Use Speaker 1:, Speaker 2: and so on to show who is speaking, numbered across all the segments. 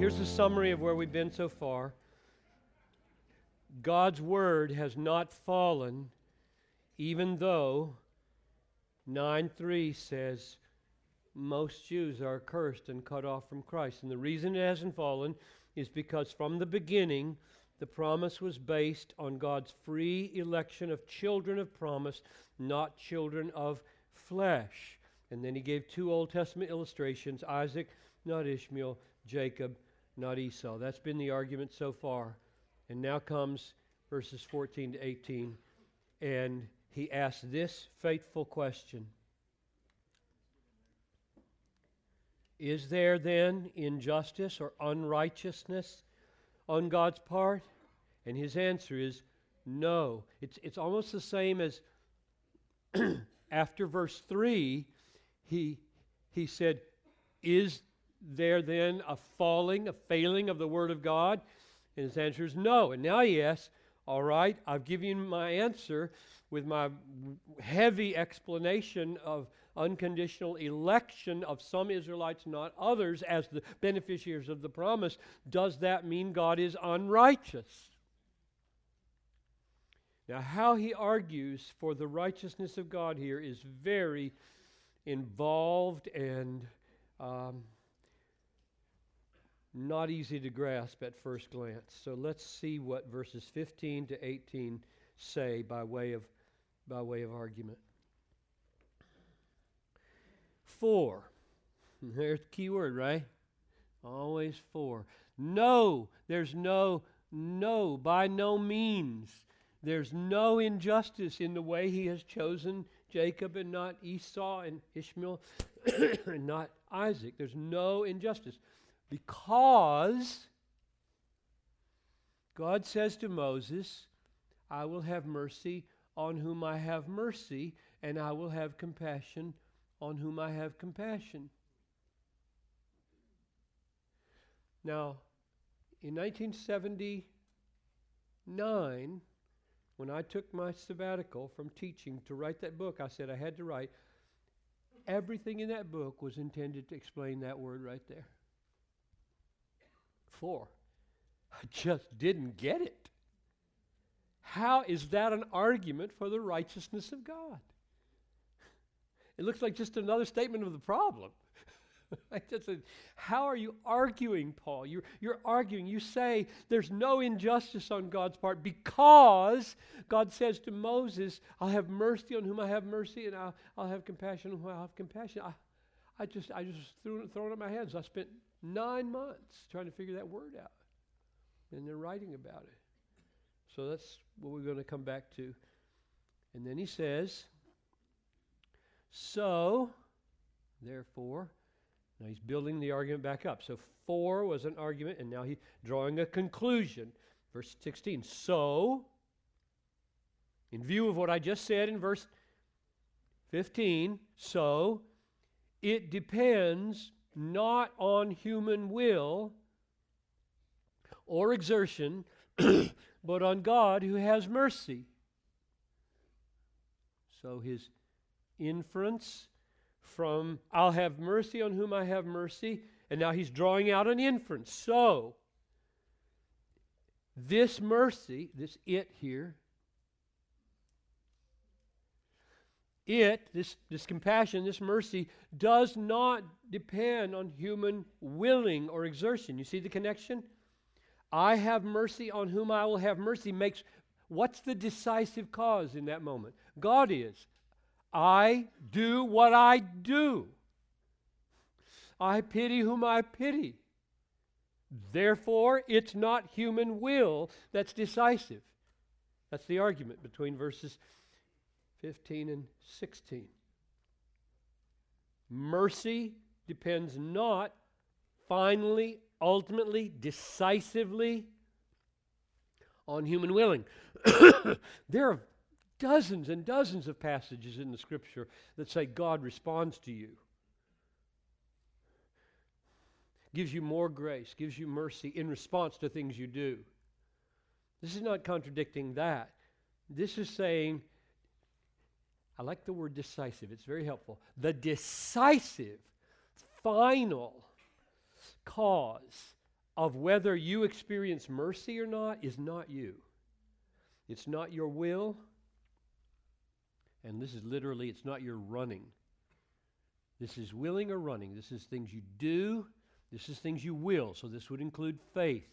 Speaker 1: here's the summary of where we've been so far. God's word has not fallen, even though 9 3 says most Jews are cursed and cut off from Christ. And the reason it hasn't fallen is because from the beginning, the promise was based on God's free election of children of promise, not children of flesh. And then he gave two Old Testament illustrations Isaac, not Ishmael, Jacob, not Esau. That's been the argument so far. And now comes verses 14 to 18. And he asks this faithful question Is there then injustice or unrighteousness on God's part? And his answer is no. It's, it's almost the same as after verse 3, he, he said, Is there then a falling, a failing of the Word of God? And his answer is no. And now yes, All right, I've given you my answer with my heavy explanation of unconditional election of some Israelites, not others, as the beneficiaries of the promise. Does that mean God is unrighteous? Now, how he argues for the righteousness of God here is very involved and um, not easy to grasp at first glance. So let's see what verses 15 to 18 say by way of, by way of argument. For. there's the key word, right? Always for. No, there's no, no, by no means. There's no injustice in the way he has chosen Jacob and not Esau and Ishmael and not Isaac. There's no injustice because God says to Moses, I will have mercy on whom I have mercy, and I will have compassion on whom I have compassion. Now, in 1979, when I took my sabbatical from teaching to write that book, I said I had to write. Everything in that book was intended to explain that word right there. For. I just didn't get it. How is that an argument for the righteousness of God? It looks like just another statement of the problem. How are you arguing, Paul? You're, you're arguing. You say there's no injustice on God's part because God says to Moses, I'll have mercy on whom I have mercy, and I'll, I'll have compassion on whom I have compassion. I, I just, I just threw thrown in my hands. I spent nine months trying to figure that word out. And they're writing about it. So that's what we're going to come back to. And then he says, So, therefore, now he's building the argument back up. So for was an argument, and now he's drawing a conclusion. Verse 16. So, in view of what I just said in verse 15, so it depends not on human will or exertion, but on God who has mercy. So his inference from I'll have mercy on whom I have mercy, and now he's drawing out an inference. So, this mercy, this it here, it, this, this compassion, this mercy, does not depend on human willing or exertion. You see the connection? I have mercy on whom I will have mercy makes what's the decisive cause in that moment? God is. I do what I do. I pity whom I pity. Therefore, it's not human will that's decisive. That's the argument between verses 15 and 16. Mercy depends not finally, ultimately, decisively on human willing. there are dozens and dozens of passages in the scripture that say God responds to you, gives you more grace, gives you mercy in response to things you do. This is not contradicting that. This is saying, I like the word decisive, it's very helpful. The decisive, final cause of whether you experience mercy or not is not you. It's not your will. And this is literally, it's not your running. This is willing or running. This is things you do. This is things you will. So this would include faith.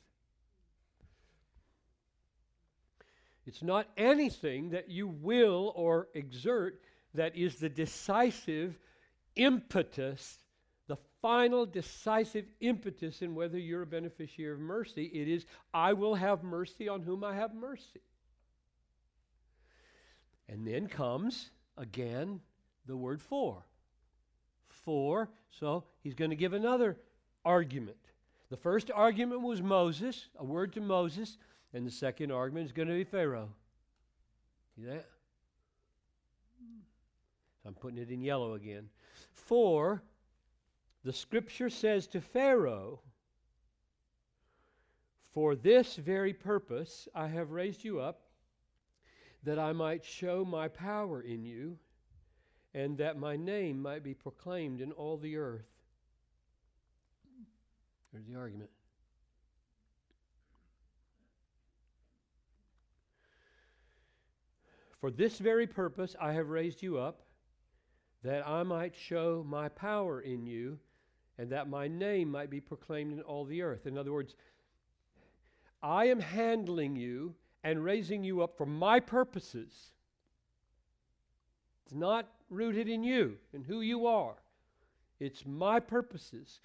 Speaker 1: It's not anything that you will or exert that is the decisive impetus, the final decisive impetus in whether you're a beneficiary of mercy. It is, I will have mercy on whom I have mercy. And then comes, again, the word for. For, so he's going to give another argument. The first argument was Moses, a word to Moses. And the second argument is going to be Pharaoh. See that? I'm putting it in yellow again. For the scripture says to Pharaoh, For this very purpose I have raised you up, that I might show my power in you, and that my name might be proclaimed in all the earth. There's the argument. For this very purpose I have raised you up, that I might show my power in you, and that my name might be proclaimed in all the earth. In other words, I am handling you and raising you up for my purposes. It's not rooted in you and who you are, it's my purposes.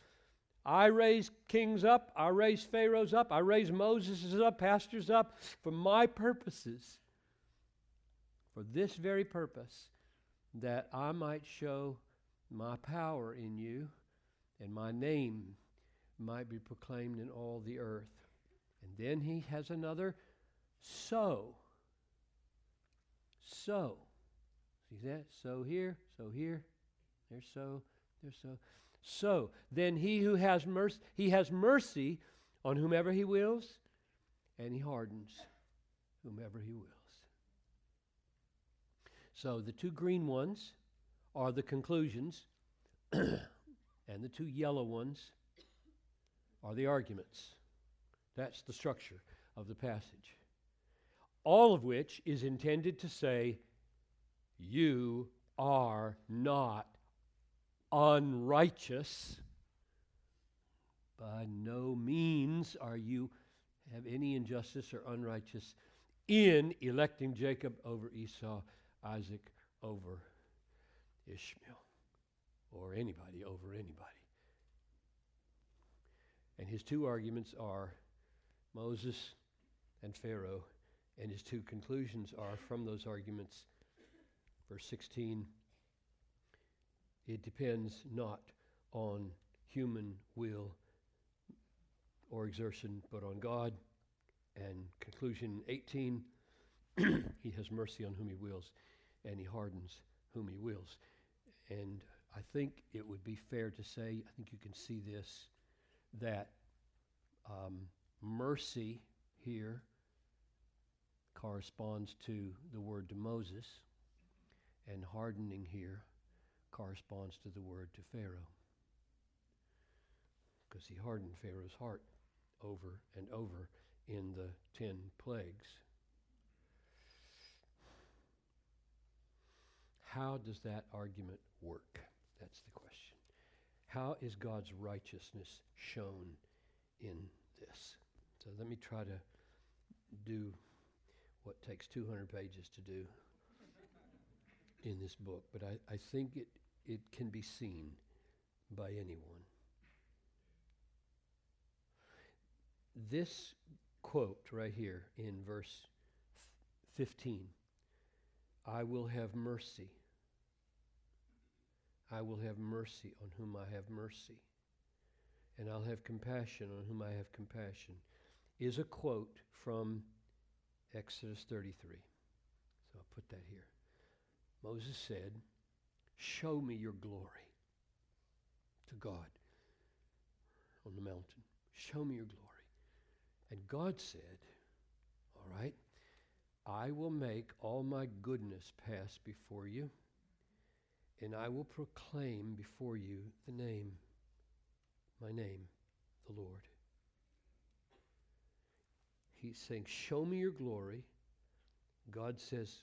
Speaker 1: I raise kings up, I raise pharaohs up, I raise Moses up, pastors up for my purposes for this very purpose, that I might show my power in you and my name might be proclaimed in all the earth. And then he has another so. So. See that? So here, so here. There's so, there's so. So then he who has mercy, he has mercy on whomever he wills, and he hardens whomever he wills. So the two green ones are the conclusions, and the two yellow ones are the arguments. That's the structure of the passage. All of which is intended to say, You are not unrighteous. By no means are you have any injustice or unrighteous in electing Jacob over Esau Isaac over Ishmael or anybody over anybody. And his two arguments are Moses and Pharaoh, and his two conclusions are from those arguments. Verse 16 it depends not on human will or exertion, but on God. And conclusion 18 he has mercy on whom he wills and he hardens whom he wills. And I think it would be fair to say, I think you can see this, that um, mercy here corresponds to the word to Moses, and hardening here corresponds to the word to Pharaoh. Because he hardened Pharaoh's heart over and over in the ten plagues. How does that argument work? That's the question. How is God's righteousness shown in this? So let me try to do what takes 200 pages to do in this book, but I, I think it, it can be seen by anyone. This quote right here in verse 15 I will have mercy I will have mercy on whom I have mercy, and I'll have compassion on whom I have compassion, is a quote from Exodus 33. So I'll put that here. Moses said, Show me your glory to God on the mountain. Show me your glory. And God said, All right, I will make all my goodness pass before you and I will proclaim before you the name, my name, the Lord. he's saying, Show me your glory. God says,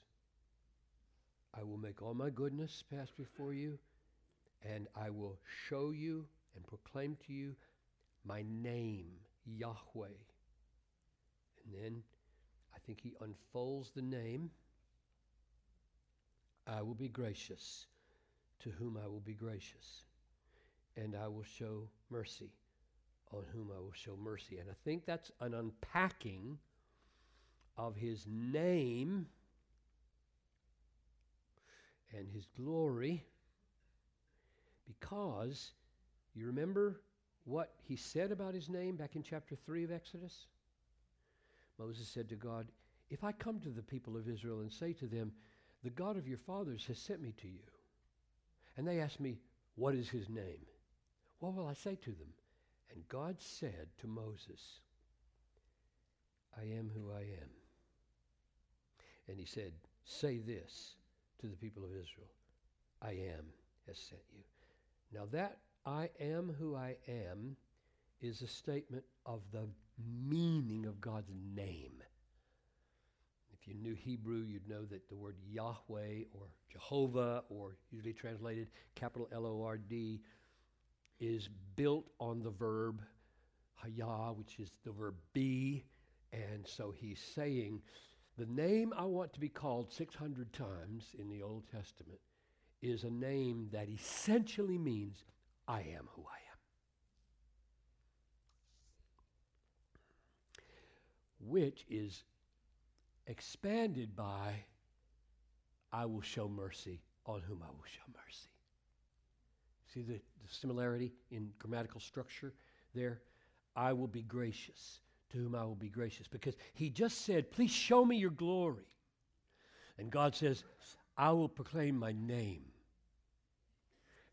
Speaker 1: I will make all my goodness pass before you, and I will show you and proclaim to you my name, Yahweh. And then I think he unfolds the name. I will be gracious to whom I will be gracious, and I will show mercy on whom I will show mercy. And I think that's an unpacking of his name and his glory because you remember what he said about his name back in chapter 3 of Exodus? Moses said to God, If I come to the people of Israel and say to them, The God of your fathers has sent me to you, and they asked me, What is his name? What will I say to them? And God said to Moses, I am who I am. And he said, Say this to the people of Israel I am has sent you. Now, that I am who I am is a statement of the meaning of God's name. If you knew Hebrew, you'd know that the word Yahweh or Jehovah, or usually translated capital L O R D, is built on the verb hayah, which is the verb be. And so he's saying, the name I want to be called 600 times in the Old Testament is a name that essentially means I am who I am. Which is expanded by I will show mercy on whom I will show mercy. See the, the similarity in grammatical structure there? I will be gracious to whom I will be gracious. Because he just said, Please show me your glory. And God says, I will proclaim my name.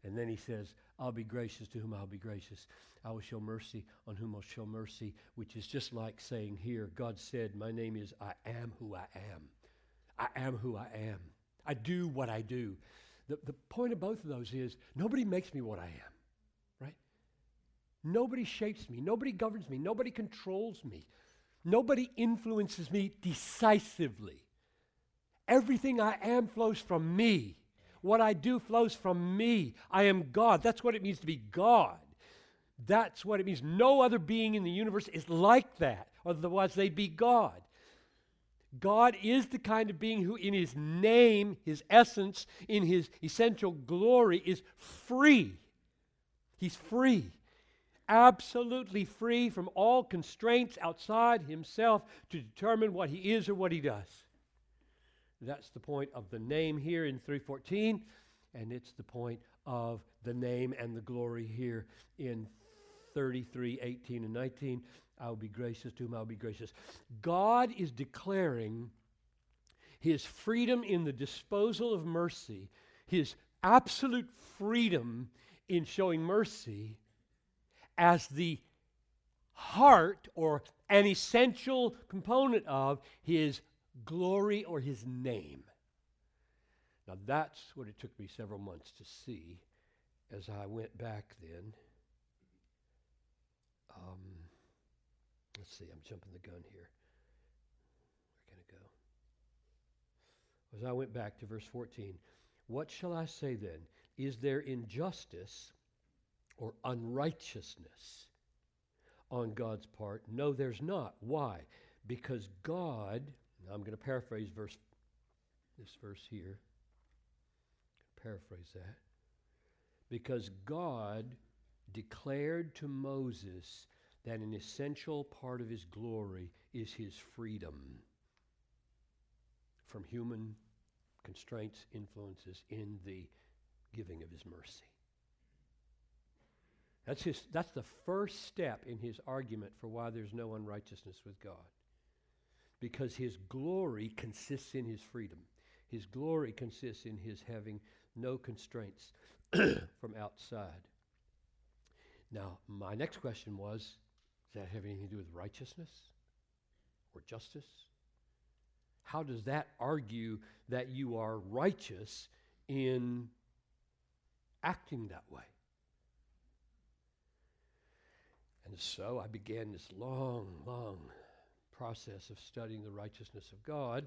Speaker 1: And then he says, I'll be gracious to whom I'll be gracious. I will show mercy on whom I'll show mercy, which is just like saying here, God said, My name is I am who I am. I am who I am. I do what I do. The, the point of both of those is nobody makes me what I am, right? Nobody shapes me. Nobody governs me. Nobody controls me. Nobody influences me decisively. Everything I am flows from me. What I do flows from me. I am God. That's what it means to be God. That's what it means. No other being in the universe is like that. Otherwise, they'd be God. God is the kind of being who, in his name, his essence, in his essential glory, is free. He's free. Absolutely free from all constraints outside himself to determine what he is or what he does. That's the point of the name here in 314, and it's the point of the name and the glory here in 33, 18, and 19. I will be gracious to whom I will be gracious. God is declaring his freedom in the disposal of mercy, his absolute freedom in showing mercy as the heart or an essential component of his glory or his name. Now that's what it took me several months to see as I went back then. Um, let's see, I'm jumping the gun here. Where can it go? As I went back to verse 14, what shall I say then? Is there injustice or unrighteousness on God's part? No, there's not. Why? Because God, I'm going to paraphrase verse this verse here. Paraphrase that. Because God declared to Moses that an essential part of his glory is his freedom from human constraints, influences in the giving of his mercy. That's, his, that's the first step in his argument for why there's no unrighteousness with God. Because his glory consists in his freedom. His glory consists in his having no constraints from outside. Now, my next question was Does that have anything to do with righteousness or justice? How does that argue that you are righteous in acting that way? And so I began this long, long process of studying the righteousness of God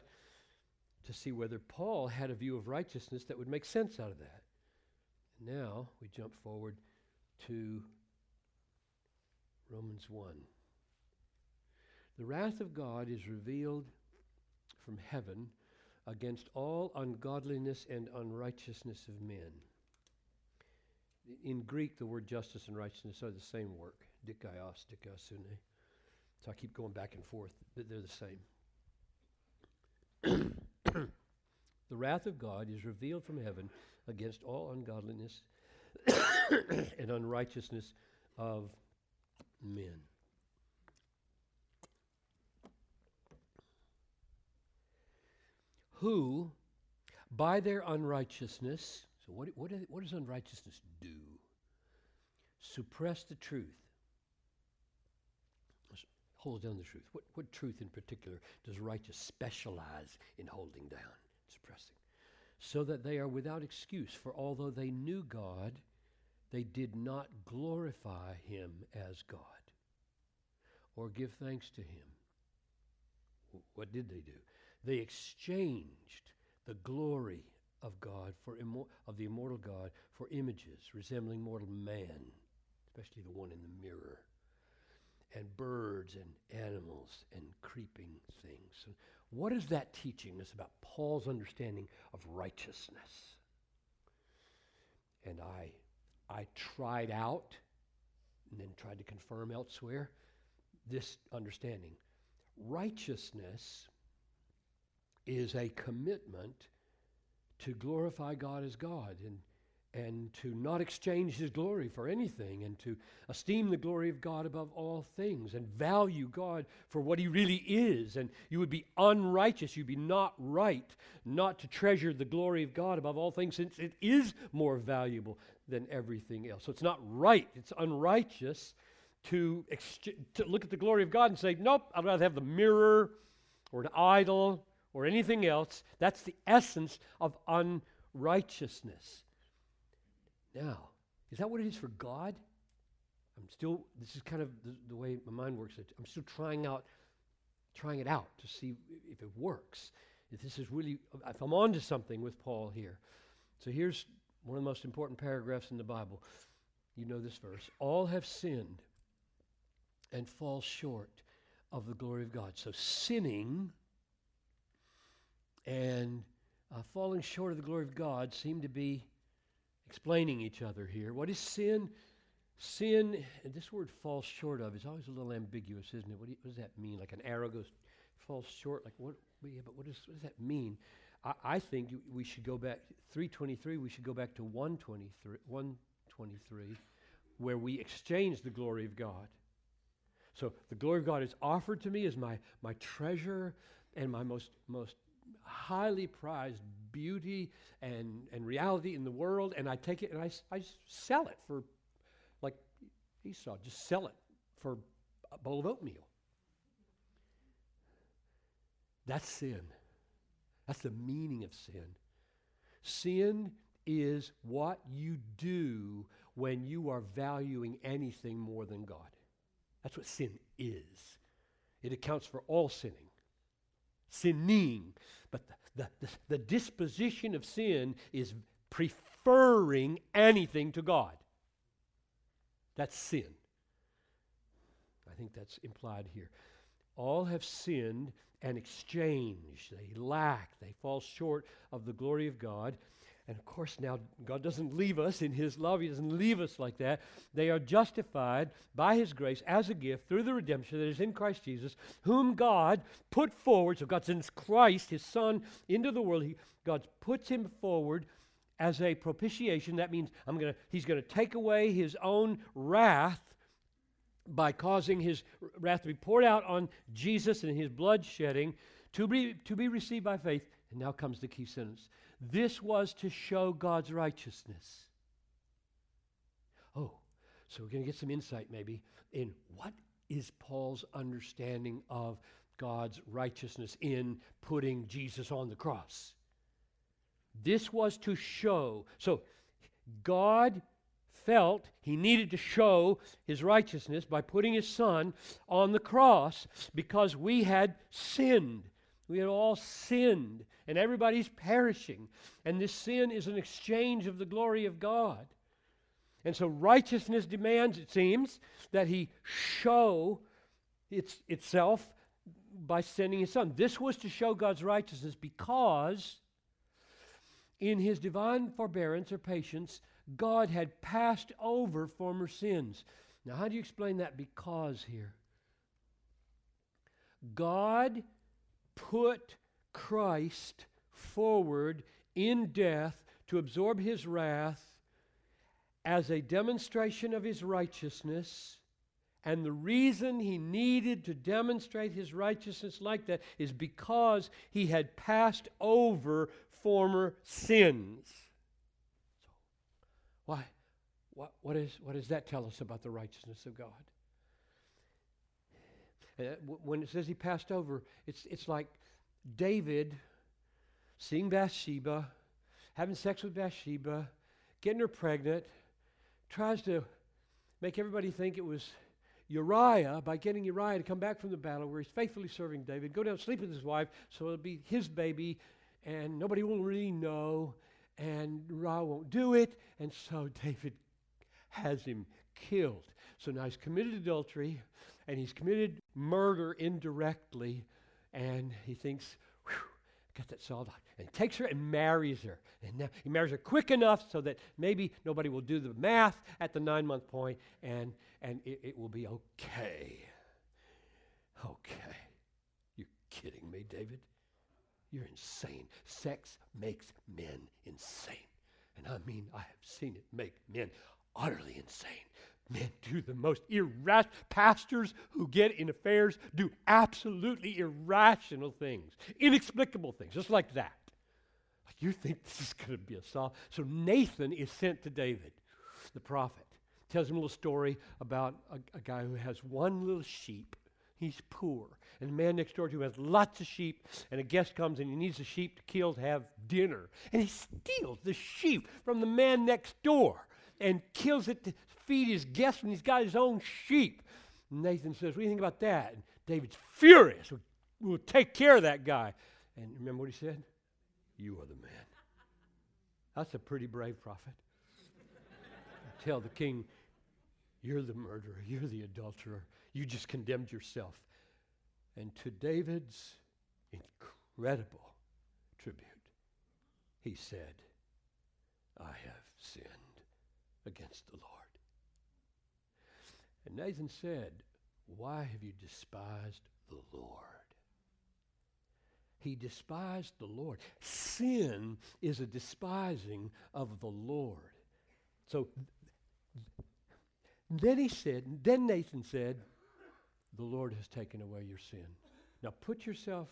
Speaker 1: to see whether Paul had a view of righteousness that would make sense out of that. Now we jump forward to Romans 1. The wrath of God is revealed from heaven against all ungodliness and unrighteousness of men. In Greek, the word justice and righteousness are the same work, dikaios, dikaiosune. So I keep going back and forth, but they're the same. the wrath of God is revealed from heaven against all ungodliness and unrighteousness of men. Who, by their unrighteousness, so what, what, what does unrighteousness do? Suppress the truth. Hold down the truth. What, what truth in particular does righteous specialize in holding down, suppressing? So that they are without excuse, for although they knew God, they did not glorify him as God or give thanks to him. What did they do? They exchanged the glory of God for immor- of the immortal God for images resembling mortal man, especially the one in the mirror, and birds and animals and creeping things. So what is that teaching us about Paul's understanding of righteousness? And I I tried out and then tried to confirm elsewhere this understanding. Righteousness is a commitment to glorify God as God and, and to not exchange his glory for anything and to esteem the glory of God above all things and value God for what he really is. And you would be unrighteous, you'd be not right not to treasure the glory of God above all things since it is more valuable than everything else. So it's not right, it's unrighteous to, ex- to look at the glory of God and say, nope, I'd rather have the mirror or an idol or anything else. That's the essence of unrighteousness. Now, is that what it is for God? I'm still, this is kind of the, the way my mind works. I'm still trying out, trying it out to see if it works. If this is really, if I'm onto something with Paul here. So here's one of the most important paragraphs in the Bible. You know this verse. All have sinned and fall short of the glory of God. So sinning and uh, falling short of the glory of God seem to be explaining each other here. What is sin? Sin, and this word falls short of is always a little ambiguous, isn't it? What, do you, what does that mean? Like an arrow goes, falls short. Like what? Yeah, but what, is, what does that mean? I, I think we should go back, 323, we should go back to 123, 123, where we exchange the glory of God. So the glory of God is offered to me as my, my treasure and my most, most highly prized beauty and, and reality in the world, and I take it and I, I sell it for, like Esau, just sell it for a bowl of oatmeal. That's sin. That's the meaning of sin. Sin is what you do when you are valuing anything more than God. That's what sin is. It accounts for all sinning sinning. But the, the, the, the disposition of sin is preferring anything to God. That's sin. I think that's implied here. All have sinned and exchanged. They lack, they fall short of the glory of God. And of course, now God doesn't leave us in His love. He doesn't leave us like that. They are justified by His grace as a gift through the redemption that is in Christ Jesus, whom God put forward. So God sends Christ, His Son, into the world. He, God puts Him forward as a propitiation. That means I'm gonna, He's going to take away His own wrath by causing His wrath to be poured out on Jesus and His blood shedding to be, to be received by faith. And now comes the key sentence this was to show God's righteousness. Oh, so we're going to get some insight maybe in what is Paul's understanding of God's righteousness in putting Jesus on the cross. This was to show. So God felt he needed to show his righteousness by putting his son on the cross because we had sinned. We had all sinned, and everybody's perishing. And this sin is an exchange of the glory of God. And so righteousness demands, it seems, that he show its, itself by sending his son. This was to show God's righteousness because in his divine forbearance or patience, God had passed over former sins. Now, how do you explain that because here? God put Christ forward in death to absorb his wrath as a demonstration of his righteousness. And the reason he needed to demonstrate his righteousness like that is because he had passed over former sins. So, Why? What, what, is, what does that tell us about the righteousness of God? Uh, when it says he passed over, it's, it's like David seeing Bathsheba, having sex with Bathsheba, getting her pregnant, tries to make everybody think it was Uriah by getting Uriah to come back from the battle where he's faithfully serving David, go down and sleep with his wife so it'll be his baby and nobody will really know and Uriah won't do it. And so David has him killed. So now he's committed adultery and he's committed murder indirectly. And he thinks, whew, got that solved. And he takes her and marries her. And now he marries her quick enough so that maybe nobody will do the math at the nine month point and, and it, it will be okay. Okay. You're kidding me, David? You're insane. Sex makes men insane. And I mean, I have seen it make men utterly insane. Men do the most irrational, pastors who get in affairs do absolutely irrational things, inexplicable things, just like that. Like you think this is going to be a solve. So Nathan is sent to David, the prophet. Tells him a little story about a, a guy who has one little sheep He's poor. And the man next door to him has lots of sheep, and a guest comes and he needs a sheep to kill to have dinner. And he steals the sheep from the man next door and kills it to feed his guests when he's got his own sheep. Nathan says, What do you think about that? And David's furious. We'll take care of that guy. And remember what he said? You are the man. That's a pretty brave prophet. Tell the king, You're the murderer, you're the adulterer, you just condemned yourself. And to David's incredible tribute, he said, I have sinned against the Lord. And Nathan said, Why have you despised the Lord? He despised the Lord. Sin is a despising of the Lord. So then he said, then Nathan said, the Lord has taken away your sin. Now put yourself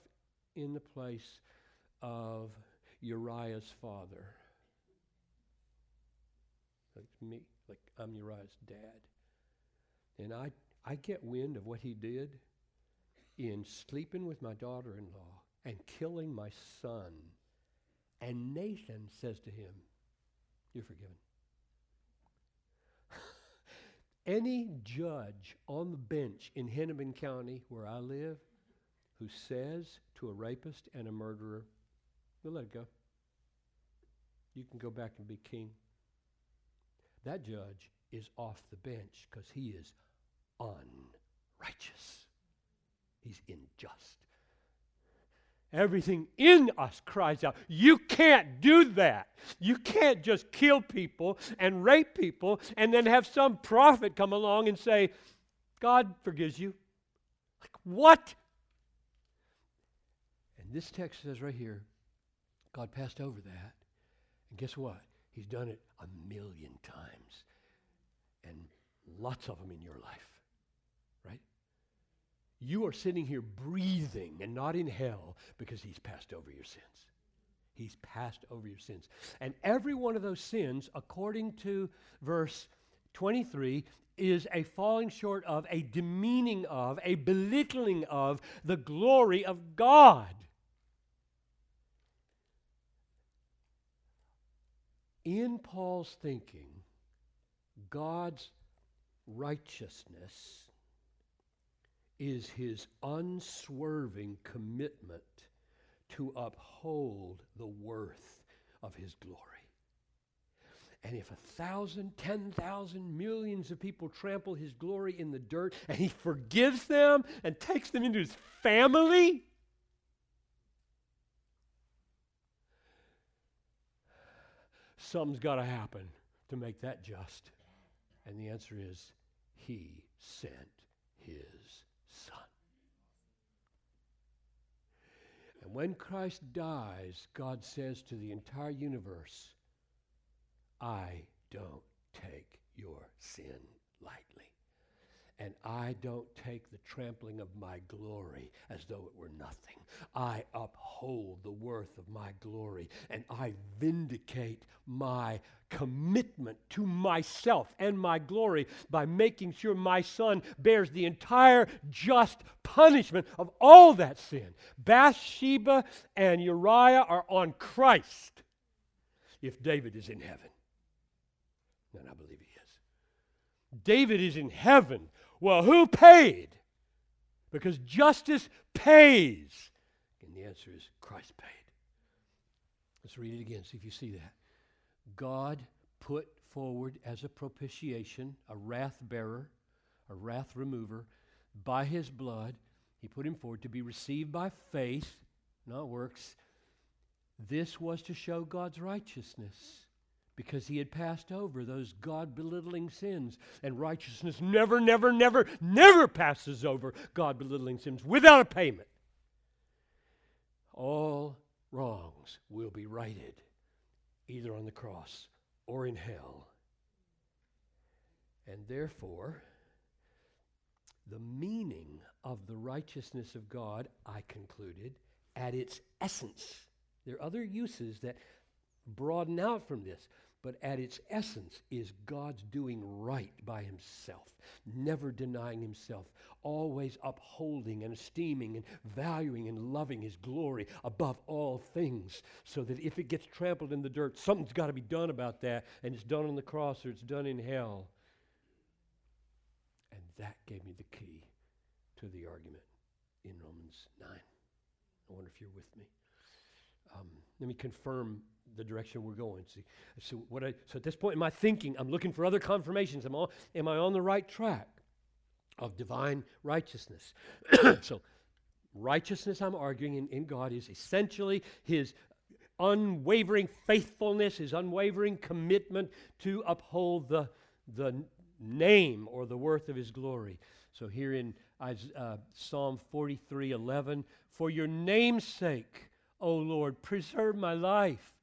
Speaker 1: in the place of Uriah's father. Like me, like I'm Uriah's dad. And I, I get wind of what he did in sleeping with my daughter in law and killing my son. And Nathan says to him, You're forgiven. Any judge on the bench in Hennepin County, where I live, who says to a rapist and a murderer, we'll let it go. You can go back and be king. That judge is off the bench because he is unrighteous. He's unjust. Everything in us cries out, You can't do that. You can't just kill people and rape people and then have some prophet come along and say, God forgives you. Like, what? And this text says right here, God passed over that. And guess what? He's done it a million times. And lots of them in your life. Right? You are sitting here breathing and not in hell because he's passed over your sins. He's passed over your sins. And every one of those sins, according to verse 23, is a falling short of, a demeaning of, a belittling of the glory of God. In Paul's thinking, God's righteousness is his unswerving commitment to uphold the worth of his glory. And if a thousand, ten thousand, millions of people trample his glory in the dirt and he forgives them and takes them into his family, something's got to happen to make that just. And the answer is he sent his son. And when Christ dies, God says to the entire universe, I don't take your sin lightly. And I don't take the trampling of my glory as though it were nothing. I uphold the worth of my glory and I vindicate my commitment to myself and my glory by making sure my son bears the entire just punishment of all that sin. Bathsheba and Uriah are on Christ if David is in heaven. And I believe he is. David is in heaven. Well, who paid? Because justice pays. And the answer is Christ paid. Let's read it again, see if you see that. God put forward as a propitiation, a wrath bearer, a wrath remover, by his blood. He put him forward to be received by faith, not works. This was to show God's righteousness because he had passed over those God belittling sins. And righteousness never, never, never, never passes over God belittling sins without a payment. All wrongs will be righted either on the cross or in hell. And therefore, the meaning of the righteousness of God, I concluded, at its essence. There are other uses that broaden out from this but at its essence is God's doing right by himself, never denying himself, always upholding and esteeming and valuing and loving his glory above all things, so that if it gets trampled in the dirt, something's got to be done about that, and it's done on the cross or it's done in hell. And that gave me the key to the argument in Romans 9. I wonder if you're with me. Um, let me confirm the direction we're going. See, so what I, so at this point in my thinking, I'm looking for other confirmations. Am I, am I on the right track of divine righteousness? so righteousness, I'm arguing in, in God, is essentially His unwavering faithfulness, His unwavering commitment to uphold the the name or the worth of His glory. So here in uh, Psalm 43, 11, for your name's sake. O Lord, preserve my life.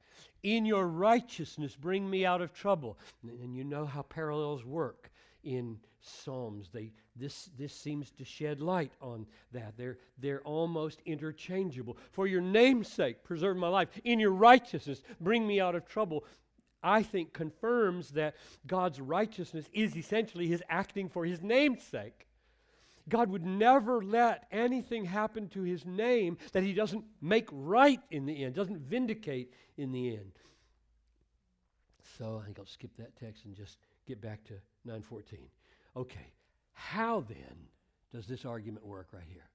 Speaker 1: In your righteousness, bring me out of trouble. And you know how parallels work in Psalms. They, this, this seems to shed light on that. They're, they're almost interchangeable. For your namesake, preserve my life. In your righteousness, bring me out of trouble. I think confirms that God's righteousness is essentially his acting for his name's sake. God would never let anything happen to his name that he doesn't make right in the end, doesn't vindicate in the end. So I think I'll skip that text and just get back to 914. Okay, how then does this argument work right here?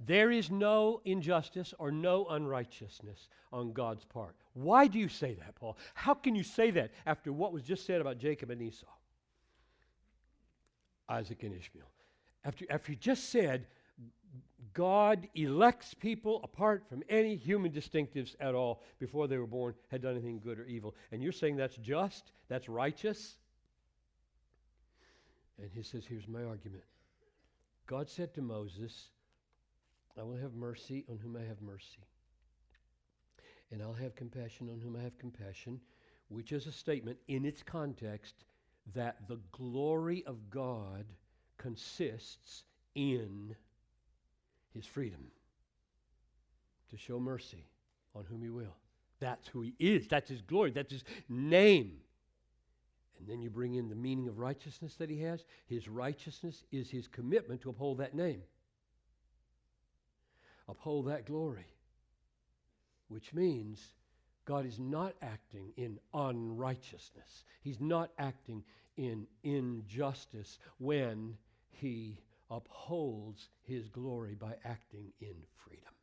Speaker 1: There is no injustice or no unrighteousness on God's part. Why do you say that, Paul? How can you say that after what was just said about Jacob and Esau? Isaac and Ishmael. After, after you just said God elects people apart from any human distinctives at all before they were born, had done anything good or evil. And you're saying that's just, that's righteous? And he says, Here's my argument. God said to Moses, I will have mercy on whom I have mercy. And I'll have compassion on whom I have compassion, which is a statement in its context that the glory of God consists in his freedom to show mercy on whom he will. That's who he is. That's his glory. That's his name. And then you bring in the meaning of righteousness that he has. His righteousness is his commitment to uphold that name, uphold that glory, which means God is not acting in unrighteousness. He's not acting in injustice when he upholds his glory by acting in freedom,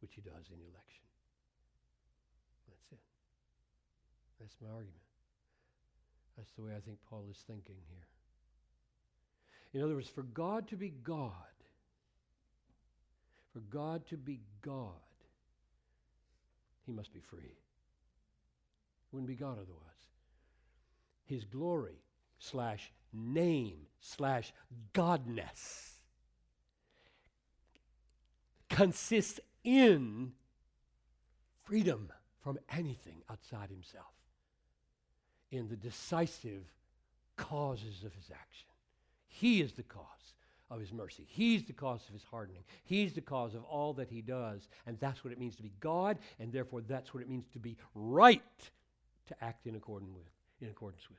Speaker 1: which he does in election. That's it. That's my argument. That's the way I think Paul is thinking here. In other words, for God to be God, for God to be God, he must be free. Wouldn't be God otherwise. His glory slash name slash godness consists in freedom from anything outside himself, in the decisive causes of his action. He is the cause of his mercy. He's the cause of his hardening. He's the cause of all that he does. And that's what it means to be God, and therefore that's what it means to be right to act in accordance with. In accordance with.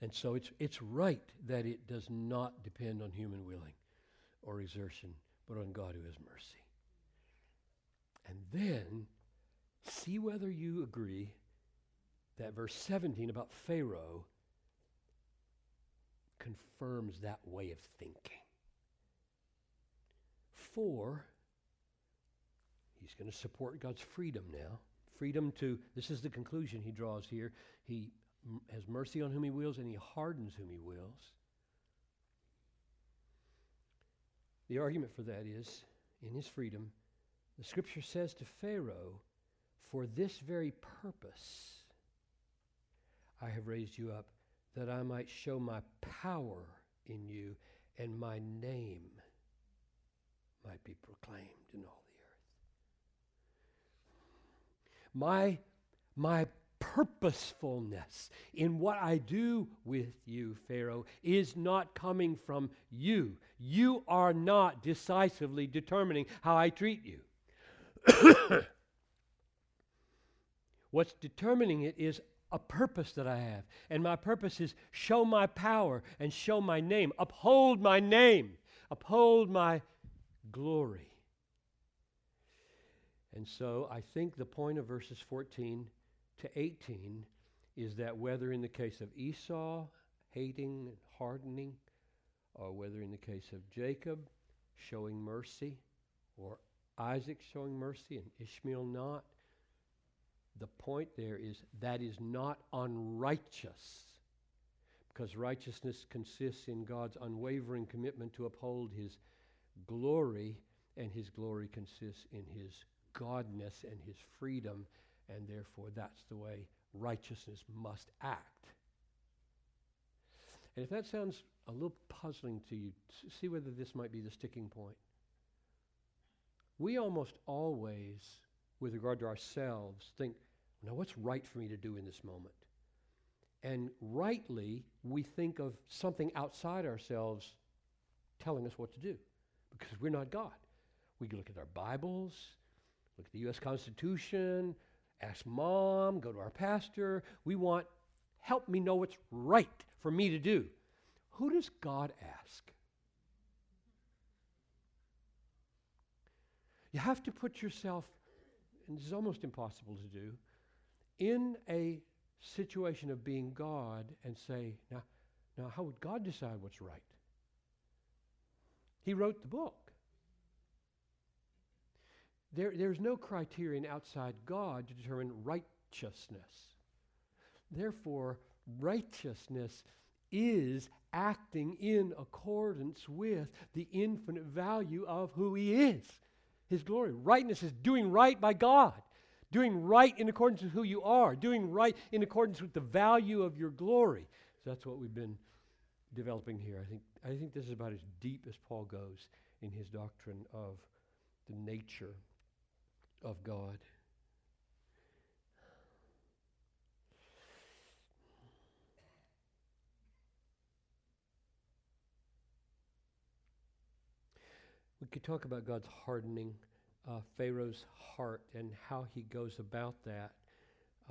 Speaker 1: And so it's, it's right that it does not depend on human willing or exertion, but on God who has mercy. And then see whether you agree that verse 17 about Pharaoh confirms that way of thinking. For, he's going to support God's freedom now. Freedom to, this is the conclusion he draws here. He m- has mercy on whom he wills and he hardens whom he wills. The argument for that is, in his freedom, the scripture says to Pharaoh, For this very purpose I have raised you up, that I might show my power in you and my name might be proclaimed in all. My, my purposefulness in what I do with you, Pharaoh, is not coming from you. You are not decisively determining how I treat you. What's determining it is a purpose that I have. And my purpose is show my power and show my name, uphold my name, uphold my glory. And so I think the point of verses 14 to 18 is that whether in the case of Esau hating and hardening, or whether in the case of Jacob showing mercy, or Isaac showing mercy and Ishmael not, the point there is that is not unrighteous, because righteousness consists in God's unwavering commitment to uphold his glory, and his glory consists in his godness and his freedom, and therefore that's the way righteousness must act. And if that sounds a little puzzling to you, see whether this might be the sticking point. We almost always with regard to ourselves, think, now what's right for me to do in this moment? And rightly, we think of something outside ourselves telling us what to do because we're not God. We look at our Bibles, look at the U.S. Constitution, ask mom, go to our pastor. We want, help me know what's right for me to do. Who does God ask? You have to put yourself and this is almost impossible to do, in a situation of being God and say, now, now how would God decide what's right? He wrote the book. There, there's no criterion outside God to determine righteousness. Therefore, righteousness is acting in accordance with the infinite value of who He is his glory. Rightness is doing right by God, doing right in accordance with who you are, doing right in accordance with the value of your glory. So that's what we've been developing here. I think, I think this is about as deep as Paul goes in his doctrine of the nature of God. We could talk about God's hardening uh, Pharaoh's heart and how he goes about that.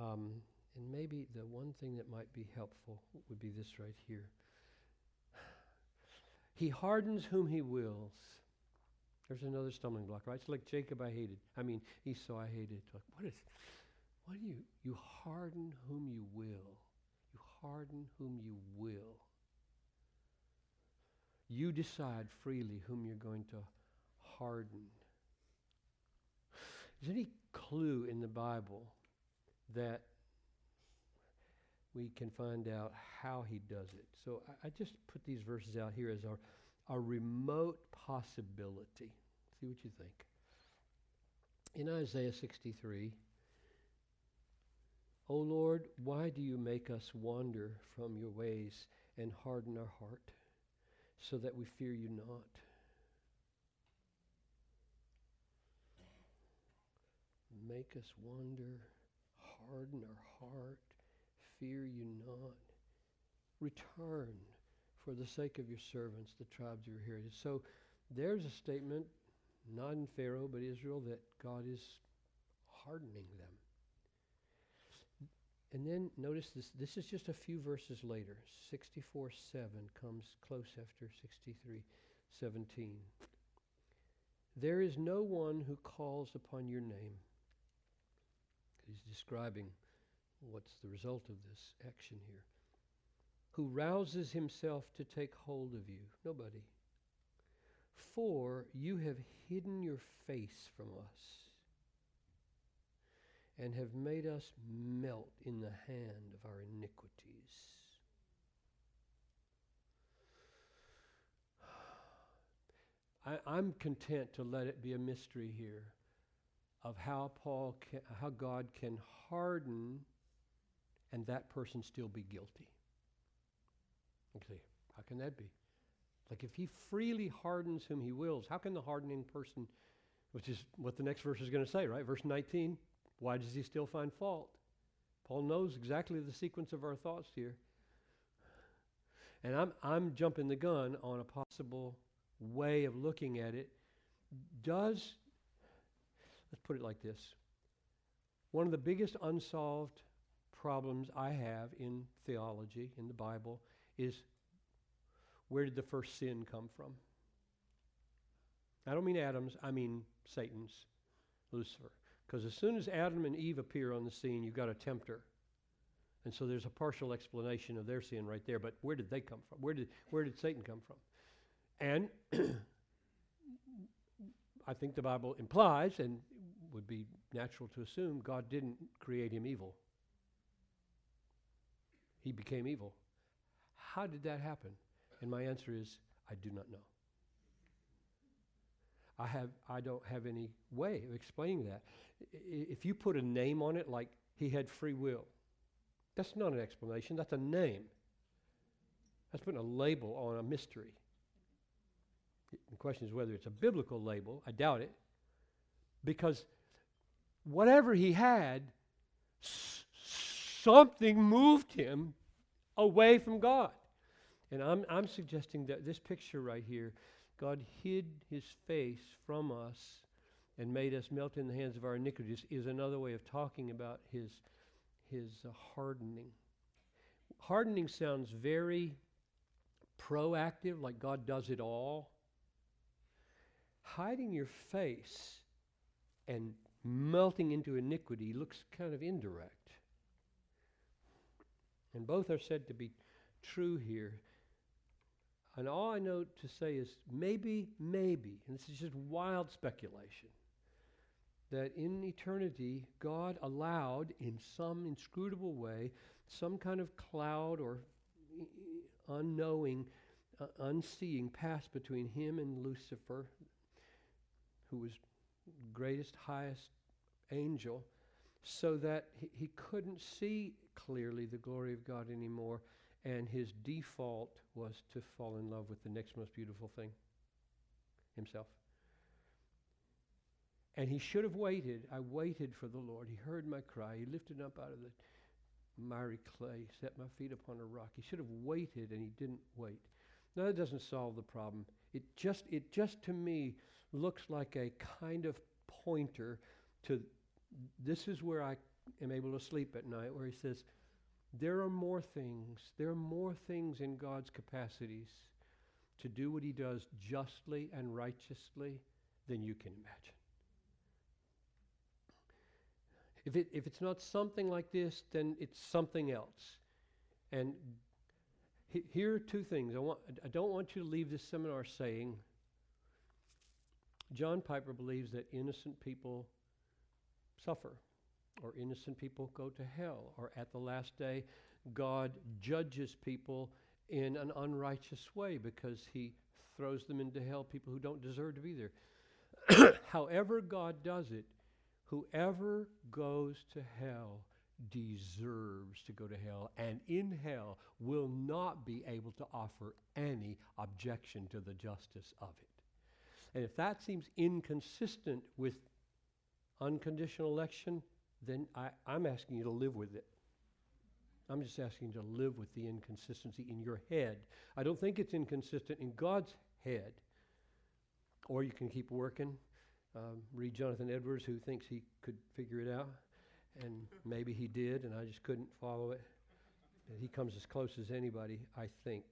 Speaker 1: Um, and maybe the one thing that might be helpful would be this right here. He hardens whom he wills. There's another stumbling block, right? It's like Jacob I hated. I mean, Esau I hated. Like, what is, what do you, you harden whom you will. You harden whom you will. You decide freely whom you're going to harden. Is there any clue in the Bible that we can find out how he does it? So I, I just put these verses out here as our, a remote possibility. See what you think. In Isaiah 63, O Lord, why do you make us wander from your ways and harden our heart so that we fear you not? Make us wander, harden our heart, fear you not. Return for the sake of your servants, the tribes of your heritage. So there's a statement, not in Pharaoh, but Israel, that God is hardening them. And then notice this, this is just a few verses later. 64 7 comes close after 63 17. There is no one who calls upon your name. He's describing what's the result of this action here. Who rouses himself to take hold of you? Nobody. For you have hidden your face from us and have made us melt in the hand of our iniquities. I, am content to let it be a mystery here of how Paul can, how God can harden and that person still be guilty. Okay, how can that be? Like if he freely hardens whom he wills, how can the hardening person, which is what the next verse is going to say, right? Verse 19, why does he still find fault? Paul knows exactly the sequence of our thoughts here. And I'm, I'm jumping the gun on a possible way of looking at it. Does, let's put it like this one of the biggest unsolved problems I have in theology, in the Bible, is where did the first sin come from? I don't mean Adam's, I mean Satan's, Lucifer. Because as soon as Adam and Eve appear on the scene, you've got a tempter. And so there's a partial explanation of their sin right there. But where did they come from? Where did, where did Satan come from? And I think the Bible implies, and would be natural to assume, God didn't create him evil. He became evil. How did that happen? And my answer is, I do not know. I have I don't have any way of explaining that. If you put a name on it like he had free will, that's not an explanation, that's a name. That's putting a label on a mystery. The question is whether it's a biblical label. I doubt it. Because whatever he had, s- something moved him away from God. And I'm, I'm suggesting that this picture right here God hid his face from us and made us melt in the hands of our iniquities is another way of talking about his, his uh, hardening. Hardening sounds very proactive, like God does it all. Hiding your face and melting into iniquity looks kind of indirect. And both are said to be true here. And all I know to say is maybe, maybe, and this is just wild speculation, that in eternity, God allowed in some inscrutable way some kind of cloud or unknowing, uh, unseeing pass between him and Lucifer, who was greatest, highest angel, so that he, he couldn't see clearly the glory of God anymore and his default was to fall in love with the next most beautiful thing himself. And he should have waited. I waited for the Lord. He heard my cry. He lifted me up out of the miry clay, set my feet upon a rock. He should have waited, and he didn't wait. Now that doesn't solve the problem. It just, it just to me looks like a kind of pointer to this is where I am able to sleep at night, where he says, there are more things, there are more things in God's capacities to do what he does justly and righteously than you can imagine. If, it, if it's not something like this, then it's something else. And he, here are two things. I, want, I don't want you to leave this seminar saying, John Piper believes that innocent people suffer, or innocent people go to hell, or at the last day, God judges people in an unrighteous way because he throws them into hell, people who don't deserve to be there. However, God does it, whoever goes to hell deserves to go to hell, and in hell will not be able to offer any objection to the justice of it. And if that seems inconsistent with unconditional election, then I, I'm asking you to live with it. I'm just asking you to live with the inconsistency in your head. I don't think it's inconsistent in God's head. Or you can keep working. Um, read Jonathan Edwards, who thinks he could figure it out. And maybe he did, and I just couldn't follow it. he comes as close as anybody, I think.